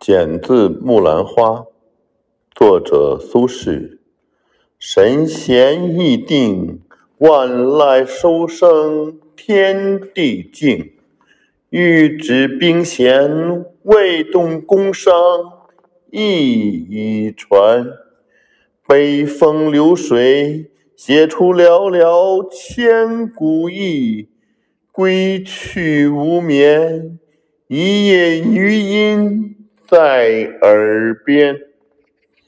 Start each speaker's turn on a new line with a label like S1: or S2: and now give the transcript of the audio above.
S1: 剪字《木兰花》，作者苏轼。神闲意定，万籁收声天地静。欲止兵弦，未动宫商意已传。北风流水，写出寥寥千古意。归去无眠，一夜余音。在耳边。